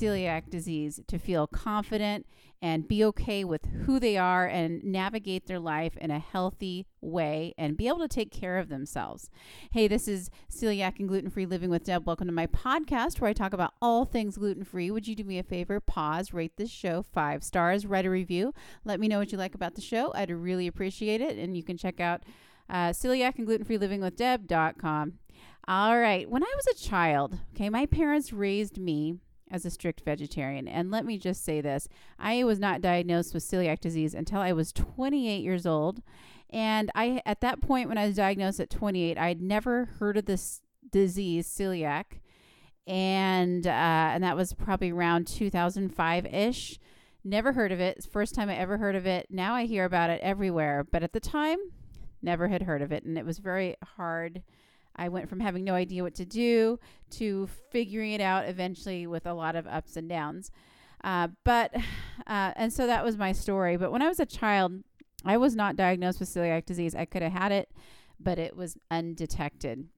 celiac disease to feel confident and be okay with who they are and navigate their life in a healthy way and be able to take care of themselves. Hey, this is Celiac and Gluten Free Living with Deb. Welcome to my podcast where I talk about all things gluten free. Would you do me a favor? Pause, rate this show five stars, write a review. Let me know what you like about the show. I'd really appreciate it. And you can check out uh, celiac and gluten free living with Deb.com. All right. When I was a child, okay, my parents raised me as a strict vegetarian. And let me just say this I was not diagnosed with celiac disease until I was 28 years old. And I, at that point, when I was diagnosed at 28, I had never heard of this disease, celiac. And, uh, and that was probably around 2005 ish. Never heard of it. First time I ever heard of it. Now I hear about it everywhere. But at the time, never had heard of it. And it was very hard I went from having no idea what to do to figuring it out eventually with a lot of ups and downs. Uh, but, uh, and so that was my story. But when I was a child, I was not diagnosed with celiac disease. I could have had it, but it was undetected.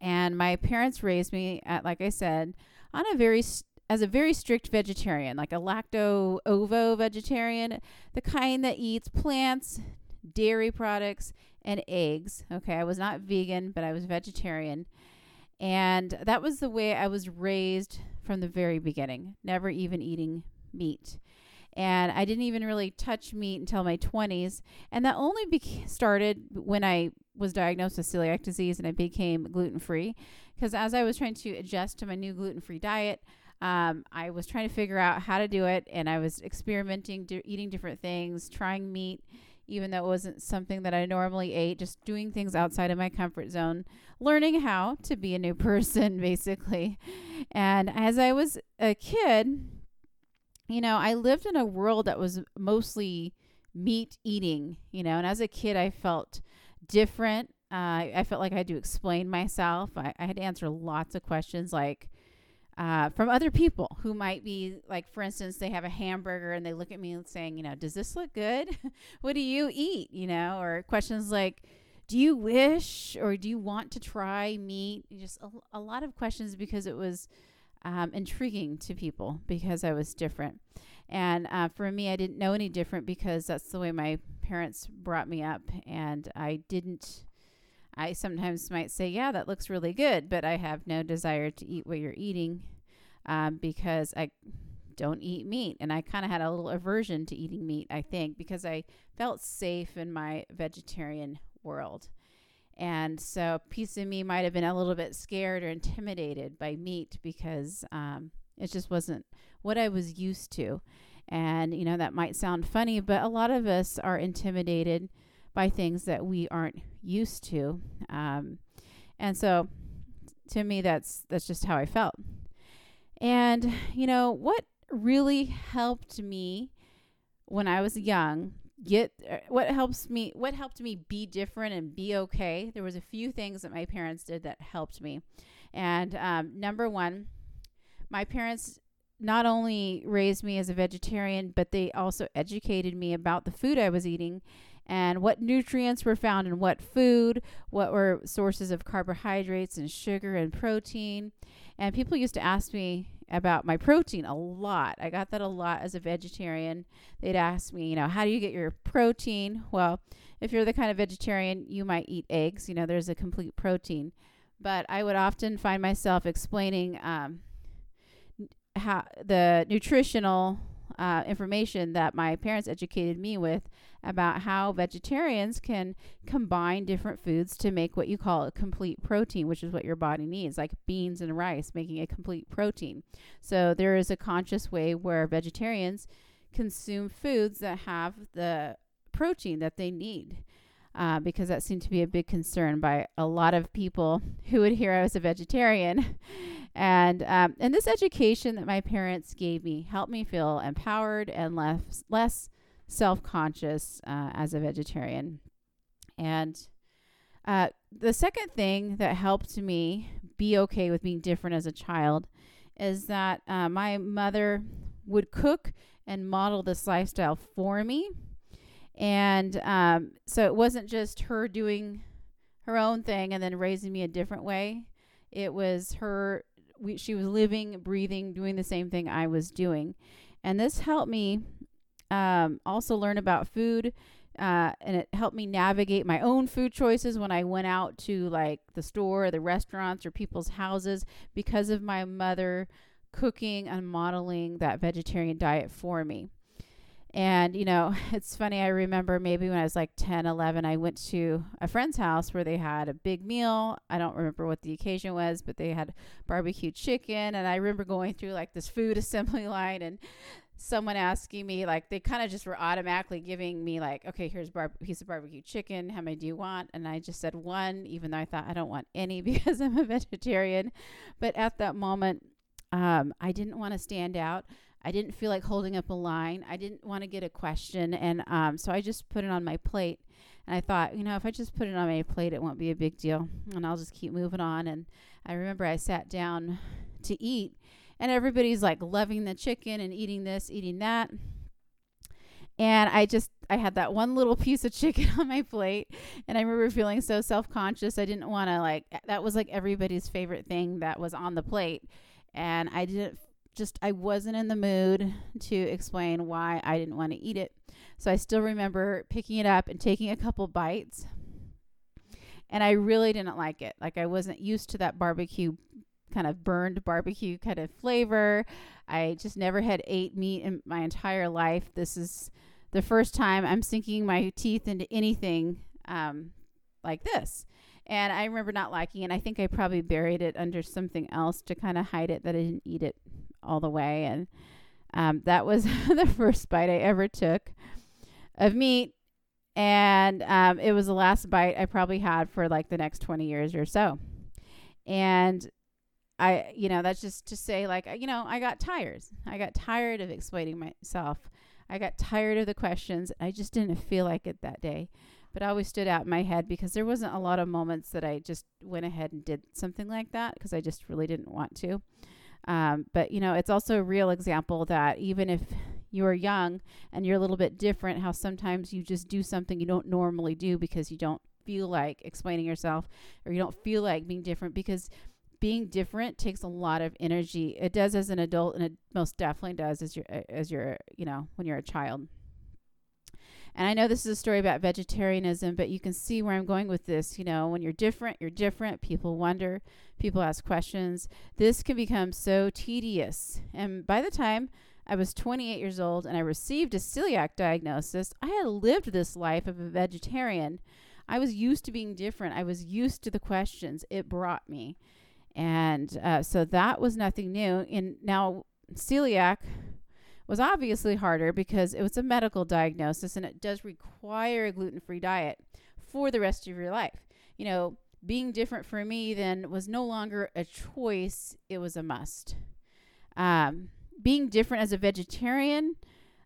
And my parents raised me at, like I said, on a very as a very strict vegetarian, like a lacto ovo vegetarian, the kind that eats plants, dairy products, and eggs. Okay, I was not vegan, but I was vegetarian. And that was the way I was raised from the very beginning, never even eating meat. And I didn't even really touch meat until my 20s. And that only started when I was diagnosed with celiac disease and I became gluten free. Because as I was trying to adjust to my new gluten free diet, um, I was trying to figure out how to do it. And I was experimenting, do- eating different things, trying meat even though it wasn't something that I normally ate, just doing things outside of my comfort zone, learning how to be a new person, basically. And as I was a kid, you know, I lived in a world that was mostly meat eating, you know, and as a kid, I felt different. Uh, I felt like I had to explain myself. I, I had to answer lots of questions like, uh, from other people who might be like, for instance, they have a hamburger and they look at me and saying, you know, does this look good? what do you eat? You know, or questions like, do you wish or do you want to try meat? Just a, a lot of questions because it was um, intriguing to people because I was different. And uh, for me, I didn't know any different because that's the way my parents brought me up. And I didn't I sometimes might say, yeah, that looks really good, but I have no desire to eat what you're eating um, because I don't eat meat. And I kind of had a little aversion to eating meat, I think, because I felt safe in my vegetarian world. And so a piece of me might have been a little bit scared or intimidated by meat because um, it just wasn't what I was used to. And, you know, that might sound funny, but a lot of us are intimidated by things that we aren't used to. Um, and so to me, that's, that's just how I felt. And, you know, what really helped me when I was young get uh, what helps me what helped me be different and be okay there was a few things that my parents did that helped me and um, number one my parents not only raised me as a vegetarian but they also educated me about the food i was eating and what nutrients were found in what food, what were sources of carbohydrates and sugar and protein. And people used to ask me about my protein a lot. I got that a lot as a vegetarian. They'd ask me, you know, how do you get your protein? Well, if you're the kind of vegetarian, you might eat eggs. You know, there's a complete protein. But I would often find myself explaining um, how the nutritional uh, information that my parents educated me with about how vegetarians can combine different foods to make what you call a complete protein, which is what your body needs, like beans and rice, making a complete protein. So there is a conscious way where vegetarians consume foods that have the protein that they need. Uh, because that seemed to be a big concern by a lot of people who would hear I was a vegetarian. and um, and this education that my parents gave me helped me feel empowered and less less self conscious uh, as a vegetarian. And uh, the second thing that helped me be okay with being different as a child is that uh, my mother would cook and model this lifestyle for me. And um, so it wasn't just her doing her own thing and then raising me a different way. It was her we, she was living, breathing, doing the same thing I was doing. And this helped me um, also learn about food. Uh, and it helped me navigate my own food choices when I went out to like the store, or the restaurants, or people's houses because of my mother cooking and modeling that vegetarian diet for me. And, you know, it's funny. I remember maybe when I was like 10, 11, I went to a friend's house where they had a big meal. I don't remember what the occasion was, but they had barbecue chicken. And I remember going through like this food assembly line and someone asking me, like, they kind of just were automatically giving me, like, okay, here's a bar- piece of barbecue chicken. How many do you want? And I just said one, even though I thought I don't want any because I'm a vegetarian. But at that moment, um, I didn't want to stand out. I didn't feel like holding up a line. I didn't want to get a question. And um, so I just put it on my plate. And I thought, you know, if I just put it on my plate, it won't be a big deal. And I'll just keep moving on. And I remember I sat down to eat, and everybody's like loving the chicken and eating this, eating that. And I just, I had that one little piece of chicken on my plate. And I remember feeling so self conscious. I didn't want to, like, that was like everybody's favorite thing that was on the plate. And I didn't just I wasn't in the mood to explain why I didn't want to eat it. So I still remember picking it up and taking a couple bites. And I really didn't like it. Like I wasn't used to that barbecue kind of burned barbecue kind of flavor. I just never had ate meat in my entire life. This is the first time I'm sinking my teeth into anything um, like this. And I remember not liking it. I think I probably buried it under something else to kind of hide it that I didn't eat it all the way. And um, that was the first bite I ever took of meat. And um, it was the last bite I probably had for like the next 20 years or so. And I, you know, that's just to say, like, you know, I got tired. I got tired of explaining myself. I got tired of the questions. I just didn't feel like it that day. But I always stood out in my head because there wasn't a lot of moments that I just went ahead and did something like that because I just really didn't want to. Um, but you know, it's also a real example that even if you're young and you're a little bit different, how sometimes you just do something you don't normally do because you don't feel like explaining yourself or you don't feel like being different because being different takes a lot of energy. It does as an adult and it most definitely does as you're as you're, you know, when you're a child. And I know this is a story about vegetarianism, but you can see where I'm going with this. You know, when you're different, you're different. People wonder, people ask questions. This can become so tedious. And by the time I was 28 years old and I received a celiac diagnosis, I had lived this life of a vegetarian. I was used to being different. I was used to the questions it brought me. And uh, so that was nothing new. And now, celiac was obviously harder because it was a medical diagnosis and it does require a gluten free diet for the rest of your life. You know, being different for me then was no longer a choice, it was a must. Um, being different as a vegetarian,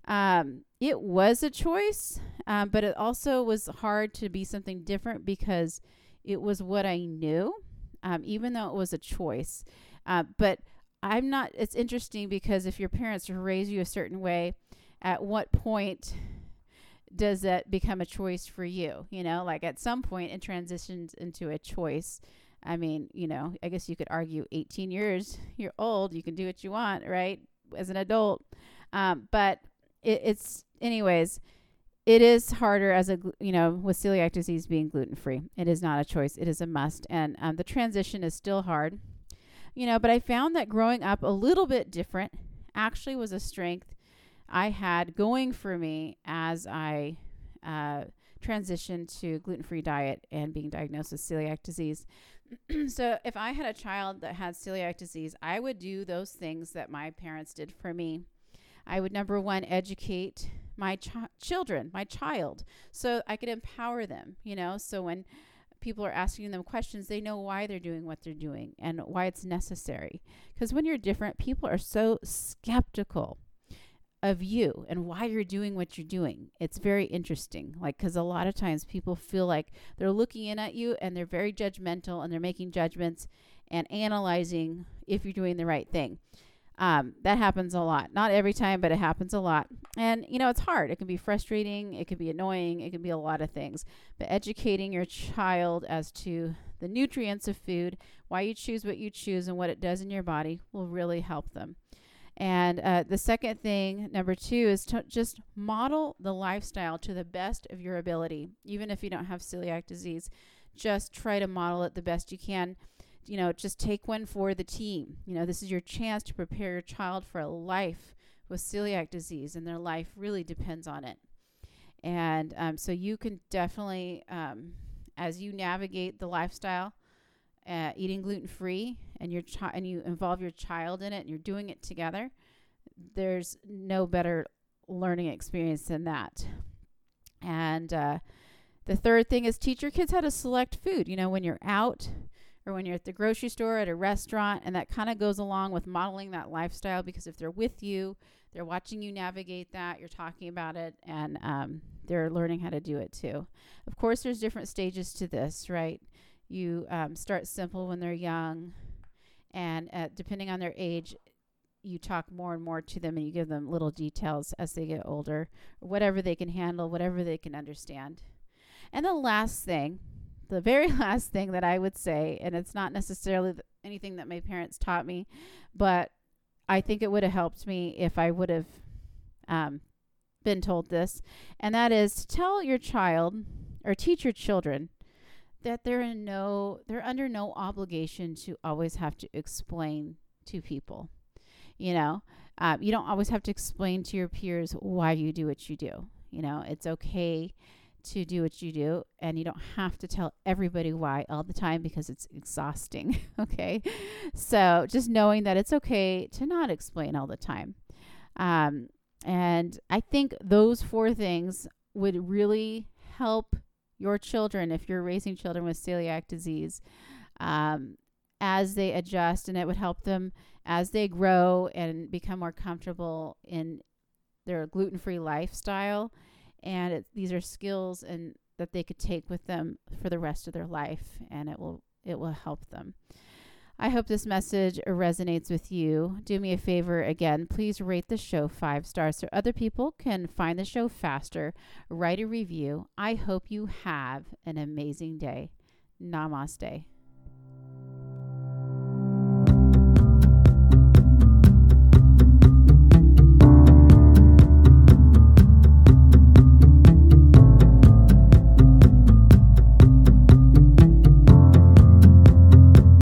um, it was a choice, um, but it also was hard to be something different because it was what I knew, um, even though it was a choice. Uh, but I'm not, it's interesting because if your parents raise you a certain way, at what point does that become a choice for you? You know, like at some point it transitions into a choice. I mean, you know, I guess you could argue 18 years, you're old, you can do what you want, right? As an adult. Um, but it, it's, anyways, it is harder as a, you know, with celiac disease being gluten free. It is not a choice, it is a must. And um, the transition is still hard you know, but I found that growing up a little bit different actually was a strength I had going for me as I uh, transitioned to gluten free diet and being diagnosed with celiac disease. so, if I had a child that had celiac disease, I would do those things that my parents did for me. I would, number one, educate my ch- children, my child, so I could empower them, you know. So, when people are asking them questions, they know why they're doing what they're doing and why it's necessary. Because when you're different, people are so skeptical of you and why you're doing what you're doing. It's very interesting. Like, because a lot of times people feel like they're looking in at you and they're very judgmental and they're making judgments and analyzing if you're doing the right thing. Um, that happens a lot. Not every time, but it happens a lot. And, you know, it's hard. It can be frustrating. It can be annoying. It can be a lot of things. But educating your child as to the nutrients of food, why you choose what you choose, and what it does in your body will really help them. And uh, the second thing, number two, is to just model the lifestyle to the best of your ability. Even if you don't have celiac disease, just try to model it the best you can you know, just take one for the team. You know, this is your chance to prepare your child for a life with celiac disease, and their life really depends on it. And um, so you can definitely, um, as you navigate the lifestyle, uh, eating gluten free, and your child and you involve your child in it, and you're doing it together. There's no better learning experience than that. And uh, the third thing is teach your kids how to select food. You know, when you're out or when you're at the grocery store, at a restaurant, and that kind of goes along with modeling that lifestyle because if they're with you, they're watching you navigate that, you're talking about it, and um, they're learning how to do it too. Of course, there's different stages to this, right? You um, start simple when they're young, and uh, depending on their age, you talk more and more to them and you give them little details as they get older, whatever they can handle, whatever they can understand. And the last thing the very last thing that I would say, and it's not necessarily th- anything that my parents taught me, but I think it would have helped me if I would have um, been told this, and that is to tell your child or teach your children that they're in no, they're under no obligation to always have to explain to people. You know, uh, you don't always have to explain to your peers why you do what you do. You know, it's okay to do what you do and you don't have to tell everybody why all the time because it's exhausting okay? So just knowing that it's okay to not explain all the time. Um, and i think those four things would really help your children if you're raising children with celiac disease um, as they adjust and it would help them as they grow and become more comfortable in their gluten-free lifestyle and it, these are skills and that they could take with them for the rest of their life and it will it will help them I hope this message resonates with you. Do me a favor again, please rate the show five stars so other people can find the show faster. Write a review. I hope you have an amazing day. Namaste.